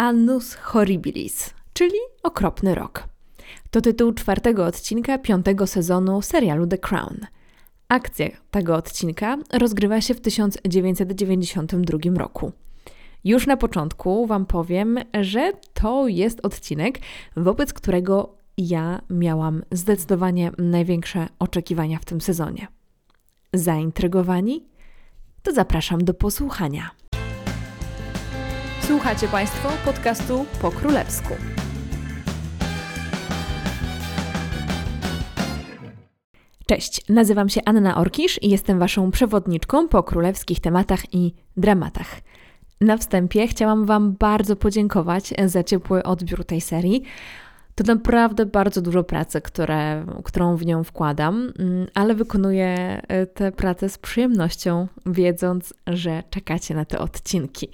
Annus Horribilis, czyli Okropny Rok. To tytuł czwartego odcinka piątego sezonu serialu The Crown. Akcja tego odcinka rozgrywa się w 1992 roku. Już na początku Wam powiem, że to jest odcinek, wobec którego ja miałam zdecydowanie największe oczekiwania w tym sezonie. Zaintrygowani? To zapraszam do posłuchania. Słuchacie Państwo podcastu po królewsku. Cześć, nazywam się Anna Orkisz i jestem Waszą przewodniczką po królewskich tematach i dramatach. Na wstępie chciałam Wam bardzo podziękować za ciepły odbiór tej serii. To naprawdę bardzo dużo pracy, które, którą w nią wkładam, mm, ale wykonuję e, tę pracę z przyjemnością, wiedząc, że czekacie na te odcinki.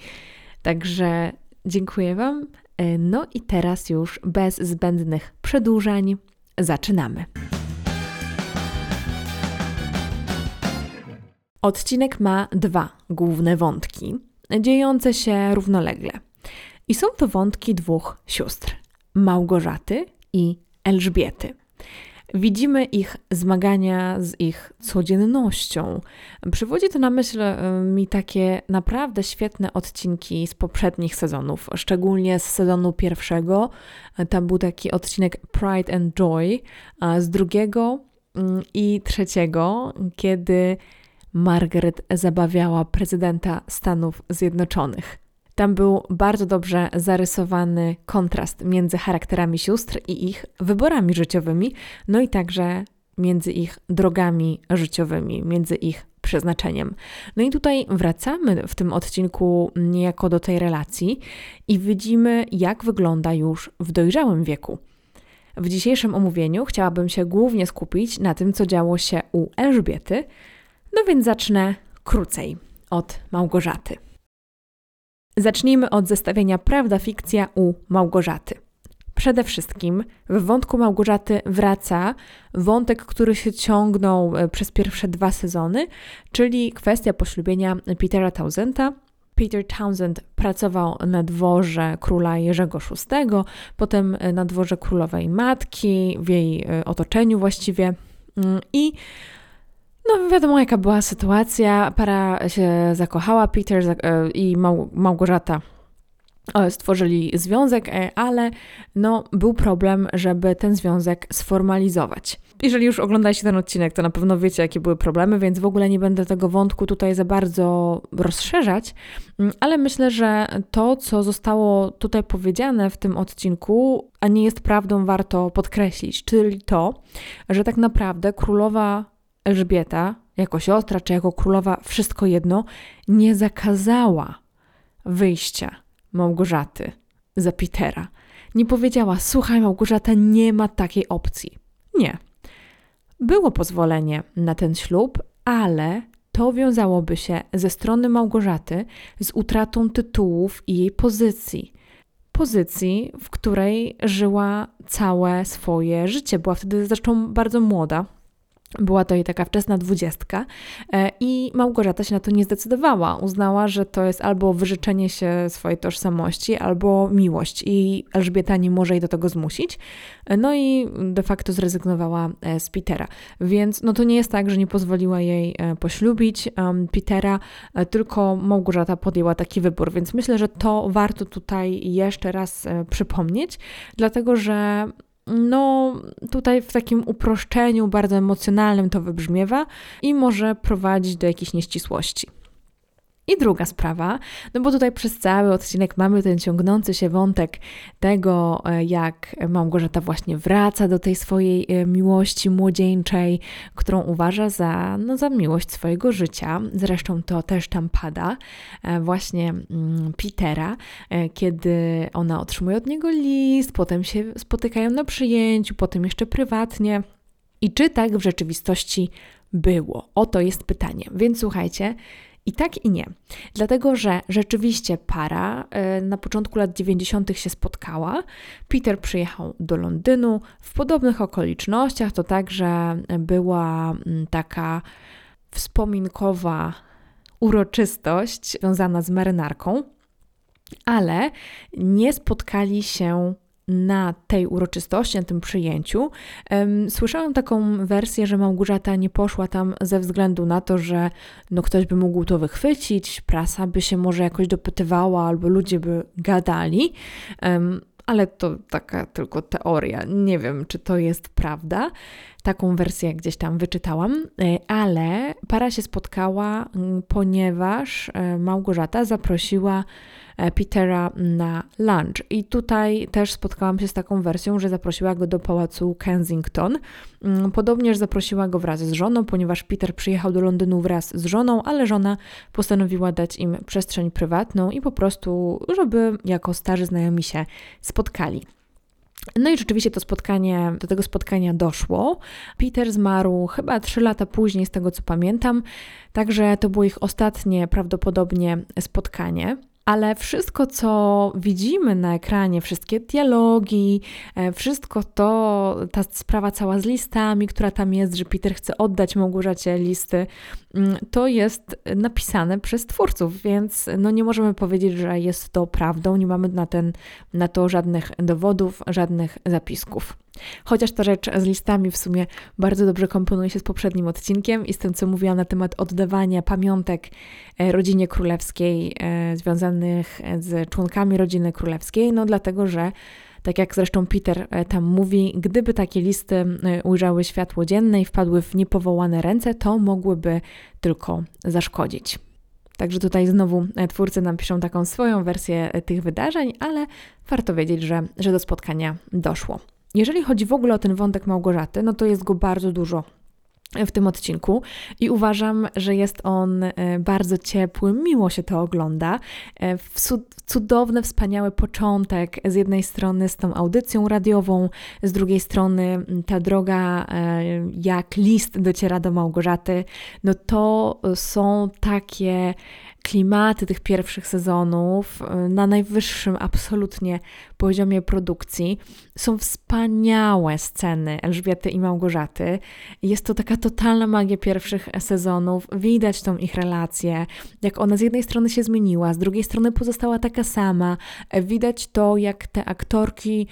Także dziękuję Wam. E, no i teraz już bez zbędnych przedłużeń zaczynamy. Odcinek ma dwa główne wątki, dziejące się równolegle. I są to wątki dwóch sióstr: Małgorzaty i Elżbiety. Widzimy ich zmagania z ich codziennością. Przywodzi to na myśl y, mi takie naprawdę świetne odcinki z poprzednich sezonów, szczególnie z sezonu pierwszego. Tam był taki odcinek Pride and Joy, a z drugiego mm, i trzeciego, kiedy Margaret zabawiała prezydenta Stanów Zjednoczonych. Tam był bardzo dobrze zarysowany kontrast między charakterami sióstr i ich wyborami życiowymi, no i także między ich drogami życiowymi, między ich przeznaczeniem. No i tutaj wracamy w tym odcinku niejako do tej relacji i widzimy, jak wygląda już w dojrzałym wieku. W dzisiejszym omówieniu chciałabym się głównie skupić na tym, co działo się u Elżbiety, no więc zacznę krócej od Małgorzaty. Zacznijmy od zestawienia prawda-fikcja u Małgorzaty. Przede wszystkim w wątku Małgorzaty wraca wątek, który się ciągnął e, przez pierwsze dwa sezony, czyli kwestia poślubienia Petera Townsenda. Peter Townsend pracował na dworze króla Jerzego VI, potem e, na dworze królowej matki, w jej e, otoczeniu właściwie. Mm, I no wiadomo jaka była sytuacja. Para się zakochała, Peter e, i Małgorzata e, stworzyli związek, e, ale no, był problem, żeby ten związek sformalizować. Jeżeli już oglądacie ten odcinek, to na pewno wiecie, jakie były problemy, więc w ogóle nie będę tego wątku tutaj za bardzo rozszerzać, mm, ale myślę, że to, co zostało tutaj powiedziane w tym odcinku, a nie jest prawdą, warto podkreślić, czyli to, że tak naprawdę królowa Elżbieta, jako siostra czy jako królowa, wszystko jedno, nie zakazała wyjścia Małgorzaty za Petera. Nie powiedziała: Słuchaj, Małgorzata, nie ma takiej opcji. Nie. Było pozwolenie na ten ślub, ale to wiązałoby się ze strony Małgorzaty z utratą tytułów i jej pozycji. Pozycji, w której żyła całe swoje życie. Była wtedy zresztą bardzo młoda, była to jej taka wczesna dwudziestka e, i Małgorzata się na to nie zdecydowała. Uznała, że to jest albo wyrzeczenie się swojej tożsamości, albo miłość i Elżbieta nie może jej do tego zmusić. E, no i de facto zrezygnowała e, z Petera. Więc no to nie jest tak, że nie pozwoliła jej poślubić Petera, tylko Małgorzata podjęła taki wybór. Więc myślę, że to warto tutaj jeszcze raz przypomnieć, dlatego że no tutaj w takim uproszczeniu bardzo emocjonalnym to wybrzmiewa i może prowadzić do jakichś nieścisłości. I druga sprawa, no bo tutaj przez cały odcinek mamy ten ciągnący się wątek tego, e, jak Małgorzata właśnie wraca do tej swojej e, miłości młodzieńczej, którą uważa za, no, za miłość swojego życia. Zresztą to też tam pada, e, właśnie mm, Petera, kiedy ona otrzymuje od niego list, potem się spotykają na przyjęciu, potem jeszcze prywatnie. I czy tak w rzeczywistości było? Oto jest pytanie. Więc słuchajcie, i tak i nie. Dlatego, że rzeczywiście para y, na początku lat 90. się spotkała. Peter przyjechał do Londynu w podobnych okolicznościach. To także była mm, taka wspominkowa uroczystość związana z marynarką. ale nie spotkali się na tej uroczystości, na tym przyjęciu. Słyszałam taką wersję, że Małgorzata nie poszła tam ze względu na to, że no ktoś by mógł to wychwycić, prasa by się może jakoś dopytywała, albo ludzie by gadali. Ale to taka tylko teoria. Nie wiem, czy to jest prawda. Taką wersję gdzieś tam wyczytałam, e, ale para się spotkała, ponieważ e, Małgorzata zaprosiła E, Petera na lunch. I tutaj też spotkałam się z taką wersją, że zaprosiła go do pałacu Kensington. Mm, podobnież zaprosiła go wraz z żoną, ponieważ Peter przyjechał do Londynu wraz z żoną, ale żona postanowiła dać im przestrzeń prywatną i po prostu, żeby jako starzy znajomi się spotkali. No i rzeczywiście to spotkanie, do tego spotkania doszło. Peter zmarł chyba trzy lata później, z tego co pamiętam, także to było ich ostatnie prawdopodobnie spotkanie ale wszystko, co widzimy na ekranie, wszystkie dialogi, e, wszystko to, ta sprawa cała z listami, która tam jest, że Peter chce oddać Małgorzacie listy, mm, to jest napisane przez twórców, więc no nie możemy powiedzieć, że jest to prawdą, nie mamy na, ten, na to żadnych dowodów, żadnych zapisków. Chociaż ta rzecz z listami w sumie bardzo dobrze komponuje się z poprzednim odcinkiem i z tym, co mówiłam na temat oddawania pamiątek e, rodzinie królewskiej, e, związanych z członkami rodziny królewskiej, no dlatego, że tak jak zresztą Peter e, tam mówi, gdyby takie listy ujrzały światło dzienne i wpadły w niepowołane ręce, to mogłyby tylko zaszkodzić. Także tutaj znowu twórcy nam piszą taką swoją wersję tych wydarzeń, ale warto wiedzieć, że, że do spotkania doszło. Jeżeli chodzi w ogóle o ten wątek Małgorzaty, no to jest go bardzo dużo w tym odcinku i uważam, że jest on e, bardzo ciepły, miło się to ogląda. E, cudowny, wspaniały początek z jednej strony z tą audycją radiową, z drugiej strony ta droga, e, jak list dociera do Małgorzaty, no to są takie klimaty tych pierwszych sezonów y, na najwyższym absolutnie poziomie produkcji. Są wspaniałe sceny Elżbiety i Małgorzaty. Jest to taka totalna magia pierwszych sezonów. Widać tą ich relację, jak ona z jednej strony się zmieniła, z drugiej strony pozostała taka sama. Widać to, jak te aktorki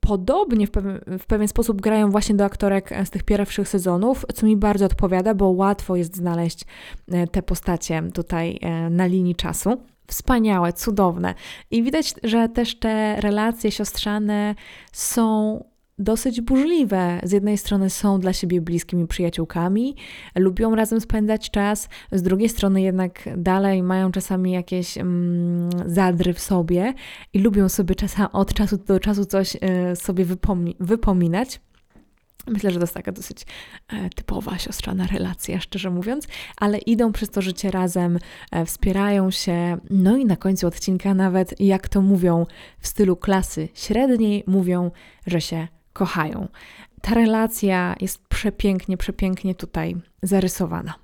podobnie w pewien, w pewien, sposób grają właśnie do aktorek z tych pierwszych sezonów, co mi bardzo odpowiada, bo łatwo jest znaleźć e, te postacie tutaj e, na linii czasu. Wspaniałe, cudowne. I widać, że też te relacje siostrzane są dosyć burzliwe. Z jednej strony są dla siebie bliskimi przyjaciółkami, lubią razem spędzać czas, z drugiej strony jednak dalej mają czasami jakieś mm, zadry w sobie i lubią sobie czasem od czasu do czasu coś y, sobie wypomi wypominać. Myślę, że to jest taka dosyć e, typowa siostrzana relacja, szczerze mówiąc, ale idą przez to życie razem, e, wspierają się, no i na końcu odcinka nawet, jak to mówią w stylu klasy średniej, mówią, że się kochają. Ta relacja jest przepięknie, przepięknie tutaj zarysowana.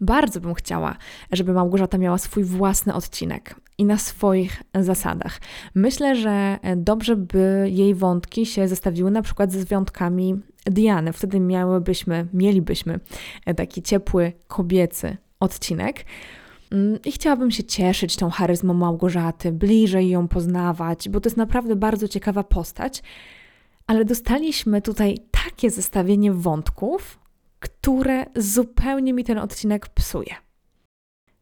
Bardzo bym chciała, żeby Małgorzata miała swój własny odcinek i na swoich zasadach. Myślę, że dobrze by jej wątki się zestawiły na przykład ze wątkami Diany. Wtedy miałybyśmy, mielibyśmy taki ciepły, kobiecy odcinek. Mm, I chciałabym się cieszyć tą charyzmą Małgorzaty, bliżej ją poznawać, bo to jest naprawdę bardzo ciekawa postać ale dostaliśmy tutaj takie zestawienie wątków, które zupełnie mi ten odcinek psuje.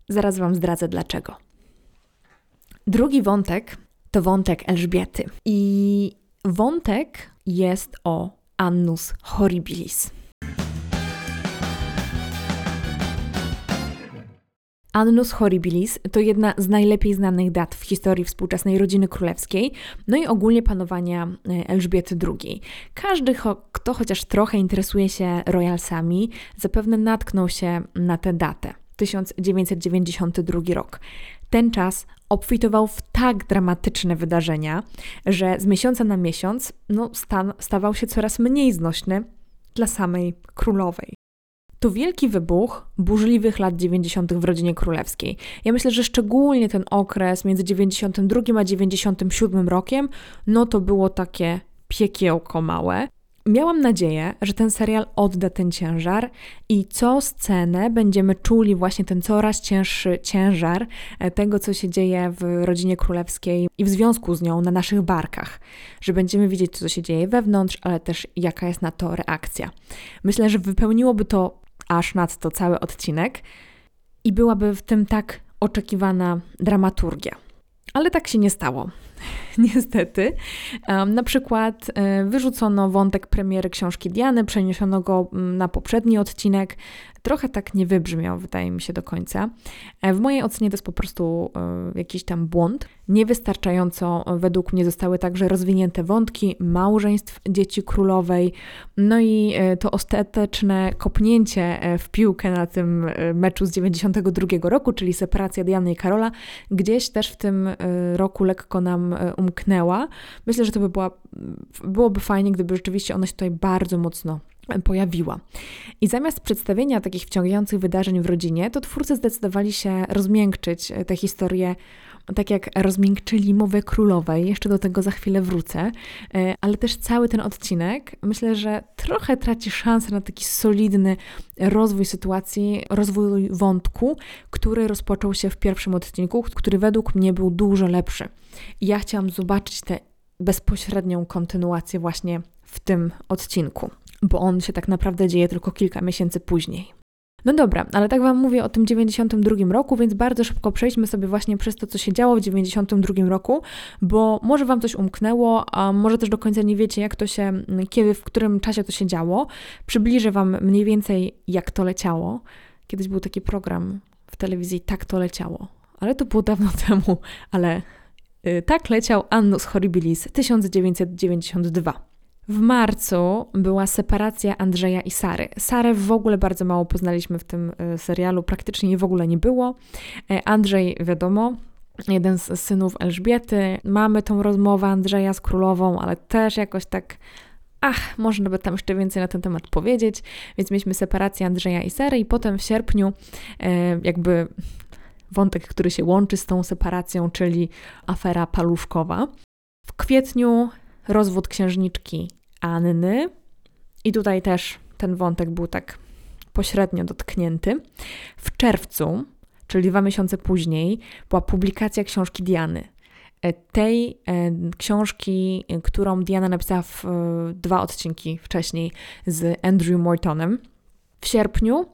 Zaraz Wam zdradzę dlaczego. Drugi wątek to wątek Elżbiety. I wątek jest o Annus Horribilis. Annus Horribilis to jedna z najlepiej znanych dat w historii współczesnej rodziny królewskiej, no i ogólnie panowania e, Elżbiety II. Każdy, kto chociaż trochę interesuje się royalsami, zapewne natknął się na tę datę. 1992 rok. Ten czas obfitował w tak dramatyczne wydarzenia, że z miesiąca na miesiąc no, stan stawał się coraz mniej znośny dla samej królowej. To wielki wybuch burzliwych lat 90. w rodzinie królewskiej. Ja myślę, że szczególnie ten okres między 92 a 97 rokiem, no to było takie piekiełko małe. Miałam nadzieję, że ten serial odda ten ciężar i co scenę będziemy czuli właśnie ten coraz cięższy ciężar e, tego, co się dzieje w rodzinie królewskiej i w związku z nią na naszych barkach. Że będziemy widzieć, co się dzieje wewnątrz, ale też jaka jest na to reakcja. Myślę, że wypełniłoby to aż nadto cały odcinek i byłaby w tym tak oczekiwana dramaturgia. Ale tak się nie stało. Niestety. Na przykład e, wyrzucono wątek premiery książki Diany, przeniesiono go mm, na poprzedni odcinek, trochę tak nie wybrzmiał, wydaje mi się, do końca. E, w mojej ocenie to jest po prostu e, jakiś tam błąd. Niewystarczająco według mnie zostały także rozwinięte wątki małżeństw dzieci królowej, no i to ostateczne kopnięcie w piłkę na tym meczu z 92 roku, czyli separacja Diany i Karola, gdzieś też w tym roku lekko nam umknęła. Myślę, że to by była, byłoby fajnie, gdyby rzeczywiście ona się tutaj bardzo mocno pojawiła. I zamiast przedstawienia takich wciągających wydarzeń w rodzinie, to twórcy zdecydowali się rozmiękczyć tę historię, tak jak rozmiękczyli mowę królowej. Jeszcze do tego za chwilę wrócę, e, ale też cały ten odcinek myślę, że trochę traci szansę na taki solidny rozwój sytuacji, rozwój wątku, który rozpoczął się w pierwszym odcinku, który według mnie był dużo lepszy. Ja chciałam zobaczyć tę bezpośrednią kontynuację właśnie w tym odcinku bo on się tak naprawdę dzieje tylko kilka miesięcy później. No dobra, ale tak Wam mówię o tym 92 roku, więc bardzo szybko przejdźmy sobie właśnie przez to, co się działo w 92 roku, bo może Wam coś umknęło, a może też do końca nie wiecie, jak to się, kiedy, w którym czasie to się działo. Przybliżę Wam mniej więcej, jak to leciało. Kiedyś był taki program w telewizji, tak to leciało, ale to było dawno temu, ale yy, tak leciał Annus Horribilis 1992. W marcu była separacja Andrzeja i Sary. Sarę w ogóle bardzo mało poznaliśmy w tym e, serialu, praktycznie jej w ogóle nie było. E, Andrzej, wiadomo, jeden z synów Elżbiety. Mamy tą rozmowę Andrzeja z królową, ale też jakoś tak. Ach, można by tam jeszcze więcej na ten temat powiedzieć. Więc mieliśmy separację Andrzeja i Sary, i potem w sierpniu, e, jakby wątek, który się łączy z tą separacją, czyli afera paluszkowa. W kwietniu rozwód księżniczki Anny. I tutaj też ten wątek był tak pośrednio dotknięty. W czerwcu, czyli dwa miesiące później, była publikacja książki Diany. E, tej e, książki, którą Diana napisała w e, dwa odcinki wcześniej z Andrew Mortonem. W sierpniu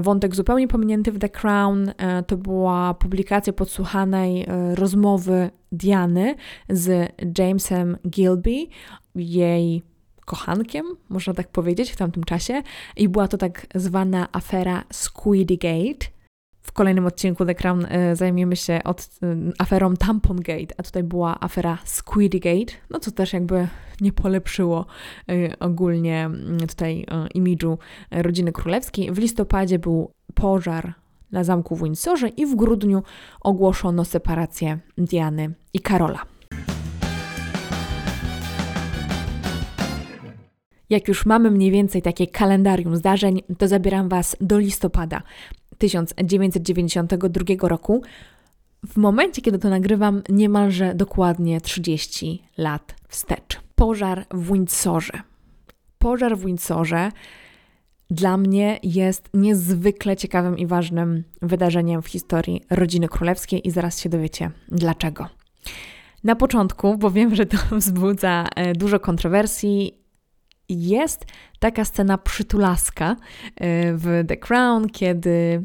wątek zupełnie pominięty w The Crown to była publikacja podsłuchanej rozmowy Diany z Jamesem Gilby jej kochankiem, można tak powiedzieć, w tamtym czasie. I była to tak zwana afera Squidgate. W kolejnym odcinku The Crown y, zajmiemy się od, y, aferą Tampongate, a tutaj była afera Squidgate, no co też jakby nie polepszyło y, ogólnie mm, tutaj imidżu rodziny królewskiej. W listopadzie był pożar na zamku w Windsorze i w grudniu ogłoszono separację Diany i Karola. Jak już mamy mniej więcej takie kalendarium zdarzeń, to zabieram Was do listopada 1992 roku. W momencie, kiedy to nagrywam, niemalże dokładnie 30 lat wstecz. Pożar w Windsorze. Pożar w Windsorze dla mnie jest niezwykle ciekawym i ważnym wydarzeniem w historii rodziny królewskiej i zaraz się dowiecie dlaczego. Na początku, bo wiem, że to wzbudza e, dużo kontrowersji, jest taka scena przytulaska e, w The Crown, kiedy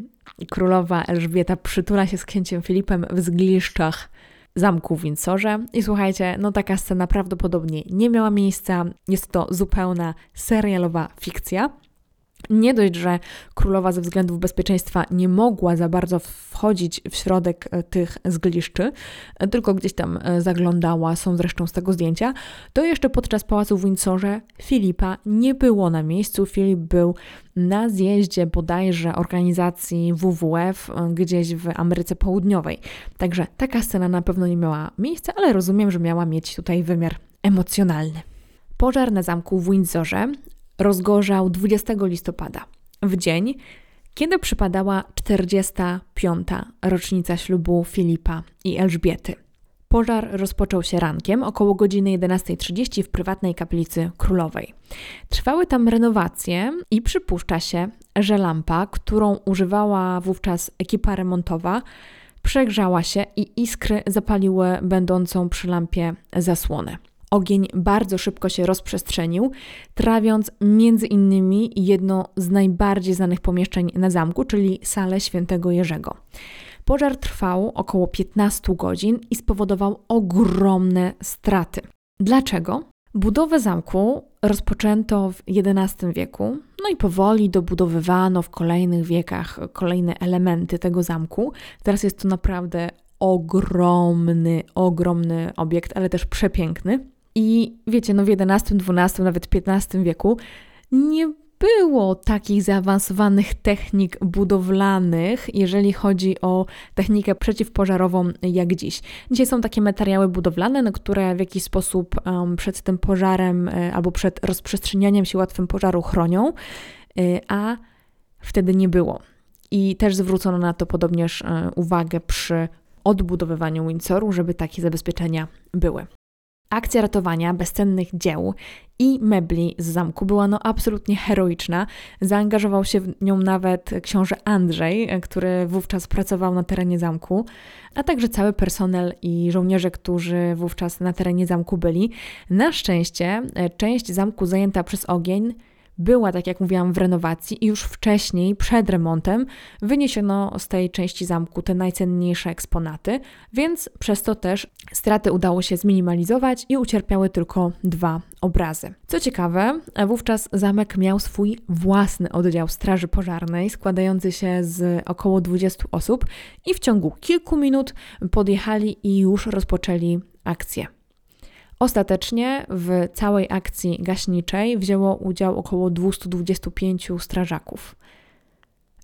królowa Elżbieta przytula się z księciem Filipem w zgliszczach zamku w Windsorze. I słuchajcie, no taka scena prawdopodobnie nie miała miejsca. Jest to zupełna serialowa fikcja. Nie dość, że królowa ze względów bezpieczeństwa nie mogła za bardzo wchodzić w środek e, tych zgliszczy, e, tylko gdzieś tam e, zaglądała, są zresztą z tego zdjęcia, to jeszcze podczas pałacu w Windsorze Filipa nie było na miejscu. Filip był na zjeździe bodajże organizacji WWF gdzieś w Ameryce Południowej. Także taka scena na pewno nie miała miejsca, ale rozumiem, że miała mieć tutaj wymiar emocjonalny. Pożar na zamku w Windsorze rozgorzał 20 listopada, w dzień, kiedy przypadała 45. rocznica ślubu Filipa i Elżbiety. Pożar rozpoczął się rankiem około godziny 11.30 w prywatnej kaplicy królowej. Trwały tam renowacje i przypuszcza się, że lampa, którą używała wówczas ekipa remontowa, przegrzała się i iskry zapaliły będącą przy lampie zasłonę. Ogień bardzo szybko się rozprzestrzenił, trawiąc między innymi jedno z najbardziej znanych pomieszczeń na zamku, czyli salę świętego Jerzego. Pożar trwał około 15 godzin i spowodował ogromne straty. Dlaczego? Budowę zamku rozpoczęto w XI wieku, no i powoli dobudowywano w kolejnych wiekach kolejne elementy tego zamku. Teraz jest to naprawdę ogromny, ogromny obiekt, ale też przepiękny. I wiecie, no w XI, XII, nawet XV wieku nie było takich zaawansowanych technik budowlanych, jeżeli chodzi o technikę przeciwpożarową jak dziś. Dzisiaj są takie materiały budowlane, no, które w jakiś sposób um, przed tym pożarem y, albo przed rozprzestrzenianiem się łatwym pożaru chronią, y, a wtedy nie było. I też zwrócono na to podobnież y, uwagę przy odbudowywaniu Windsoru, żeby takie zabezpieczenia były. Akcja ratowania bezcennych dzieł i mebli z zamku była no absolutnie heroiczna. Zaangażował się w nią nawet książę Andrzej, który wówczas pracował na terenie zamku, a także cały personel i żołnierze, którzy wówczas na terenie zamku byli. Na szczęście część zamku zajęta przez ogień była, tak jak mówiłam, w renowacji i już wcześniej, przed remontem, wyniesiono z tej części zamku te najcenniejsze eksponaty, więc przez to też straty udało się zminimalizować i ucierpiały tylko dwa obrazy. Co ciekawe, wówczas zamek miał swój własny oddział straży pożarnej, składający się z około 20 osób i w ciągu kilku minut podjechali i już rozpoczęli akcję. Ostatecznie w całej akcji gaśniczej wzięło udział około 225 strażaków.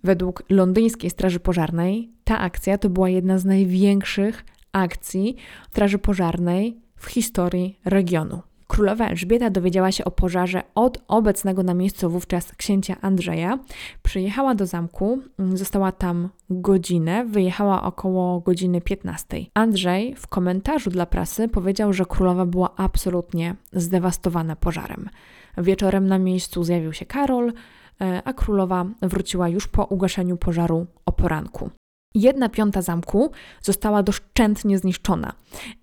Według londyńskiej Straży Pożarnej ta akcja to była jedna z największych akcji Straży Pożarnej w historii regionu. Królowa Elżbieta dowiedziała się o pożarze od obecnego na miejscu wówczas księcia Andrzeja. Przyjechała do zamku, mm, została tam godzinę, wyjechała około godziny 15. Andrzej w komentarzu dla prasy powiedział, że królowa była absolutnie zdewastowana pożarem. Wieczorem na miejscu zjawił się Karol, e, a królowa wróciła już po ugaszeniu pożaru o poranku. Jedna piąta zamku została doszczętnie zniszczona,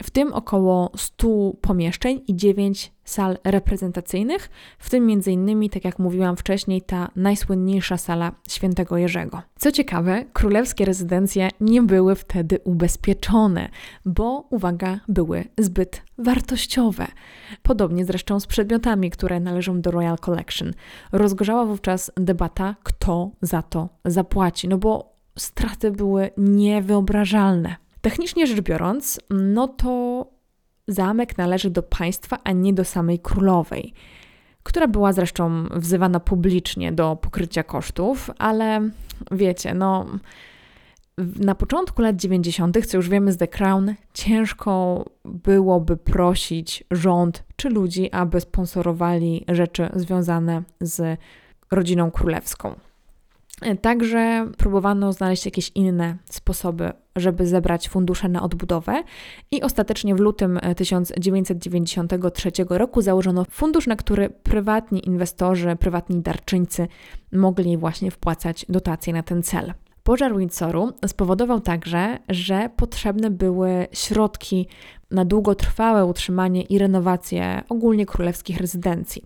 w tym około 100 pomieszczeń i 9 sal reprezentacyjnych, w tym m.in., tak jak mówiłam wcześniej, ta najsłynniejsza sala Świętego Jerzego. Co ciekawe, królewskie rezydencje nie były wtedy ubezpieczone, bo, uwaga, były zbyt wartościowe. Podobnie zresztą z przedmiotami, które należą do Royal Collection. Rozgorzała wówczas debata, kto za to zapłaci, no bo straty były niewyobrażalne. Technicznie rzecz biorąc, no to zamek należy do państwa, a nie do samej królowej, która była zresztą wzywana publicznie do pokrycia kosztów, ale wiecie, no. Na początku lat 90., co już wiemy z The Crown, ciężko byłoby prosić rząd czy ludzi, aby sponsorowali rzeczy związane z rodziną królewską. Także próbowano znaleźć jakieś inne sposoby, żeby zebrać fundusze na odbudowę i ostatecznie w lutym 1993 roku założono fundusz, na który prywatni inwestorzy, prywatni darczyńcy mogli właśnie wpłacać dotacje na ten cel. Pożar Windsoru spowodował także, że potrzebne były środki na długotrwałe utrzymanie i renowację ogólnie królewskich rezydencji.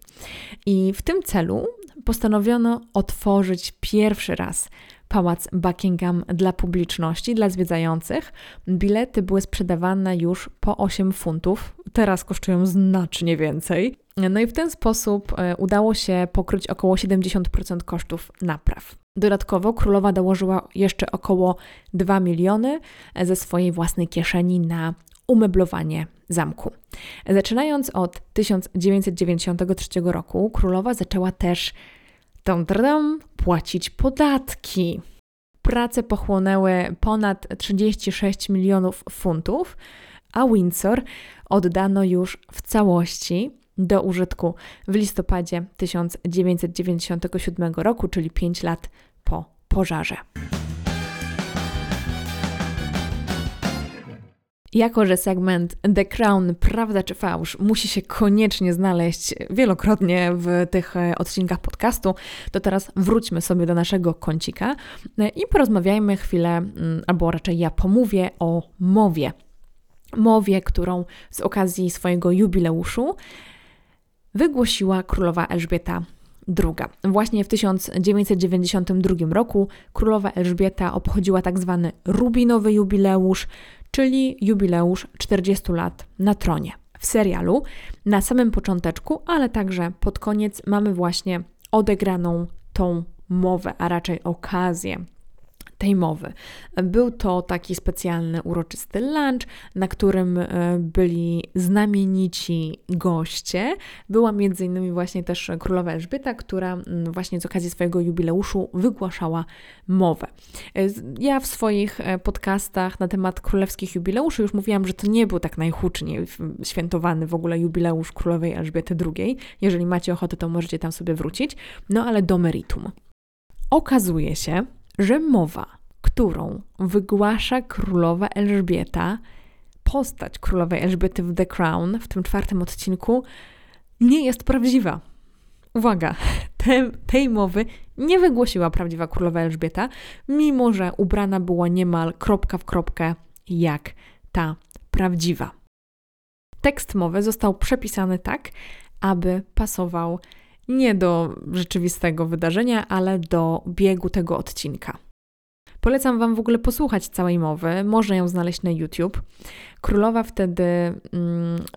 I w tym celu postanowiono otworzyć pierwszy raz pałac Buckingham dla publiczności, dla zwiedzających. Bilety były sprzedawane już po 8 funtów, teraz kosztują znacznie więcej. No i w ten sposób e, udało się pokryć około 70% kosztów napraw. Dodatkowo królowa dołożyła jeszcze około 2 miliony ze swojej własnej kieszeni na umeblowanie zamku. Zaczynając od 1993 roku, królowa zaczęła też tam, tam, płacić podatki. Prace pochłonęły ponad 36 milionów funtów, a Windsor oddano już w całości do użytku w listopadzie 1997 roku, czyli 5 lat po pożarze. Jako, że segment The Crown, prawda czy fałsz, musi się koniecznie znaleźć wielokrotnie w tych e, odcinkach podcastu, to teraz wróćmy sobie do naszego kącika e, i porozmawiajmy chwilę, mm, albo raczej ja pomówię o mowie. Mowie, którą z okazji swojego jubileuszu wygłosiła królowa Elżbieta II. Właśnie w 1992 roku królowa Elżbieta obchodziła tak zwany rubinowy jubileusz, czyli jubileusz 40 lat na tronie. W serialu na samym począteczku, ale także pod koniec mamy właśnie odegraną tą mowę, a raczej okazję tej mowy. Był to taki specjalny, uroczysty lunch, na którym e, byli znamienici goście. Była innymi właśnie też królowa Elżbieta, która mm, właśnie z okazji swojego jubileuszu wygłaszała mowę. E, ja w swoich e, podcastach na temat królewskich jubileuszy już mówiłam, że to nie był tak najhuczniej świętowany w ogóle jubileusz królowej Elżbiety II. Jeżeli macie ochotę, to możecie tam sobie wrócić. No ale do meritum. Okazuje się, że mowa, którą wygłasza królowa Elżbieta, postać królowej Elżbiety w The Crown w tym czwartym odcinku, nie jest prawdziwa. Uwaga, te, tej mowy nie wygłosiła prawdziwa królowa Elżbieta, mimo że ubrana była niemal kropka w kropkę jak ta prawdziwa. Tekst mowy został przepisany tak, aby pasował nie do rzeczywistego wydarzenia, ale do biegu tego odcinka. Polecam Wam w ogóle posłuchać całej mowy, można ją znaleźć na YouTube. Królowa wtedy mm,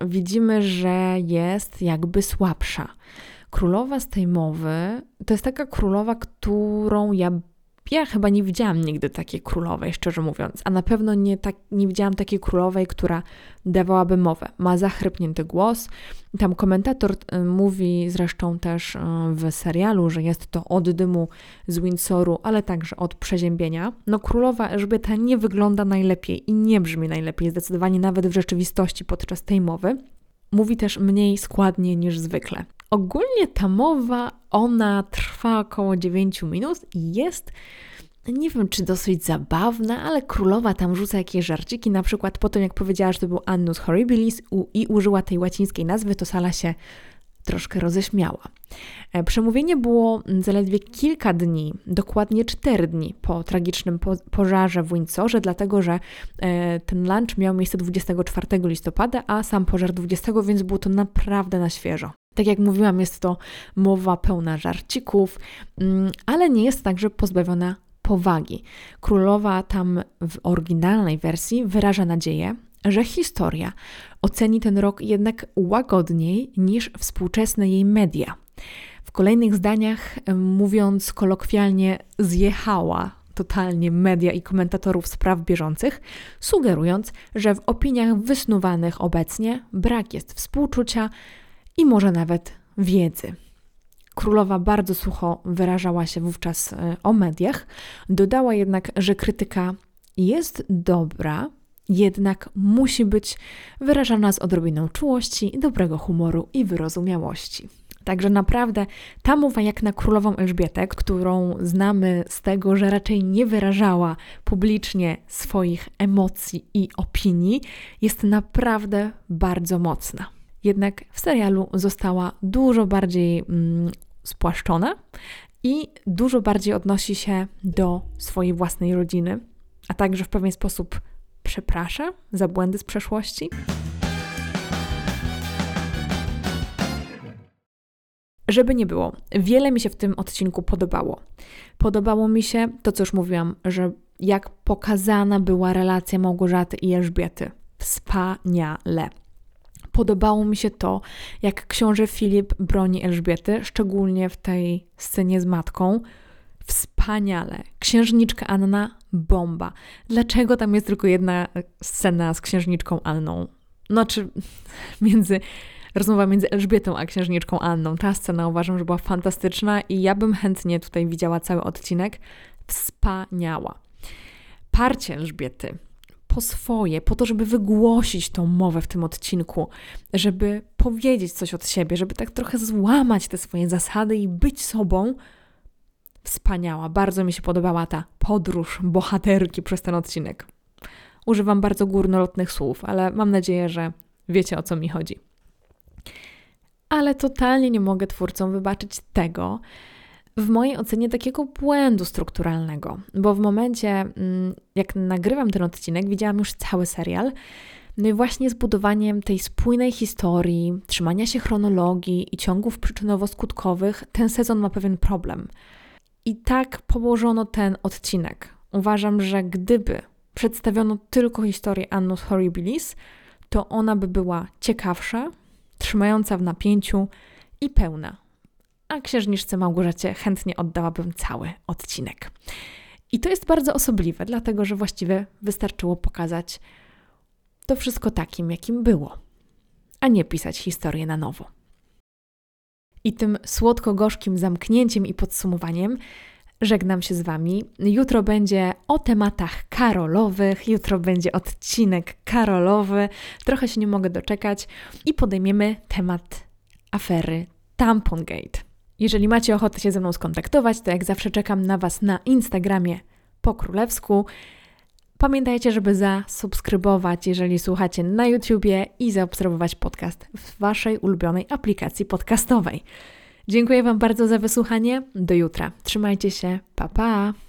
widzimy, że jest jakby słabsza. Królowa z tej mowy to jest taka królowa, którą ja ja chyba nie widziałam nigdy takiej królowej, szczerze mówiąc, a na pewno nie, tak, nie widziałam takiej królowej, która dawałaby mowę. Ma zachrypnięty głos. Tam komentator y, mówi zresztą też y, w serialu, że jest to od dymu z Windsoru, ale także od przeziębienia. No królowa Elżbieta nie wygląda najlepiej i nie brzmi najlepiej, zdecydowanie nawet w rzeczywistości podczas tej mowy. Mówi też mniej składnie niż zwykle. Ogólnie ta mowa, ona trwa około 9 minut i jest nie wiem, czy dosyć zabawna, ale królowa tam rzuca jakieś żarciki, na przykład po tym, jak powiedziała, że to był Annus Horribilis i użyła tej łacińskiej nazwy, to sala się troszkę roześmiała. E, przemówienie było zaledwie kilka dni, dokładnie cztery dni po tragicznym pożarze w Windsorze, dlatego że e, ten lunch miał miejsce 24 listopada, a sam pożar 20, więc było to naprawdę na świeżo. Tak jak mówiłam, jest to mowa pełna żarcików, mm, ale nie jest także pozbawiona powagi. Królowa tam w oryginalnej wersji wyraża nadzieję, że historia oceni ten rok jednak łagodniej niż współczesne jej media. W kolejnych zdaniach, mówiąc kolokwialnie, zjechała totalnie media i komentatorów spraw bieżących, sugerując, że w opiniach wysnuwanych obecnie brak jest współczucia i może nawet wiedzy. Królowa bardzo sucho wyrażała się wówczas e, o mediach, dodała jednak, że krytyka jest dobra, jednak musi być wyrażana z odrobiną czułości, dobrego humoru i wyrozumiałości. Także naprawdę ta mowa jak na królową Elżbietę, którą znamy z tego, że raczej nie wyrażała publicznie swoich emocji i opinii, jest naprawdę bardzo mocna. Jednak w serialu została dużo bardziej mm, spłaszczona i dużo bardziej odnosi się do swojej własnej rodziny, a także w pewien sposób przeprasza za błędy z przeszłości. Żeby nie było, wiele mi się w tym odcinku podobało. Podobało mi się to, co już mówiłam, że jak pokazana była relacja Małgorzaty i Elżbiety. Wspaniale. Podobało mi się to, jak książę Filip broni Elżbiety, szczególnie w tej scenie z matką. Wspaniale. Księżniczka Anna, bomba. Dlaczego tam jest tylko jedna scena z księżniczką Anną? Znaczy, między rozmowa między Elżbietą a księżniczką Anną. Ta scena uważam, że była fantastyczna i ja bym chętnie tutaj widziała cały odcinek. Wspaniała. Parcie Elżbiety po swoje, po to, żeby wygłosić tą mowę w tym odcinku, żeby powiedzieć coś od siebie, żeby tak trochę złamać te swoje zasady i być sobą. Wspaniała, bardzo mi się podobała ta podróż bohaterki przez ten odcinek. używam bardzo górnolotnych słów, ale mam nadzieję, że wiecie o co mi chodzi. Ale totalnie nie mogę twórcom wybaczyć tego, w mojej ocenie takiego błędu strukturalnego, bo w momencie, mm, jak nagrywam ten odcinek, widziałam już cały serial. No i właśnie zbudowaniem tej spójnej historii, trzymania się chronologii i ciągów przyczynowo-skutkowych, ten sezon ma pewien problem. I tak położono ten odcinek. Uważam, że gdyby przedstawiono tylko historię Annus Horribilis, to ona by była ciekawsza, trzymająca w napięciu i pełna a księżniczce Małgorzacie chętnie oddałabym cały odcinek. I to jest bardzo osobliwe, dlatego że właściwie wystarczyło pokazać to wszystko takim, jakim było, a nie pisać historię na nowo. I tym słodko-gorzkim zamknięciem i podsumowaniem żegnam się z Wami. Jutro będzie o tematach karolowych, jutro będzie odcinek karolowy. Trochę się nie mogę doczekać i podejmiemy temat afery Tampongate. Jeżeli macie ochotę się ze mną skontaktować, to jak zawsze czekam na Was na Instagramie po królewsku. Pamiętajcie, żeby zasubskrybować, jeżeli słuchacie na YouTubie i zaobserwować podcast w Waszej ulubionej aplikacji podcastowej. Dziękuję Wam bardzo za wysłuchanie. Do jutra. Trzymajcie się. Pa pa.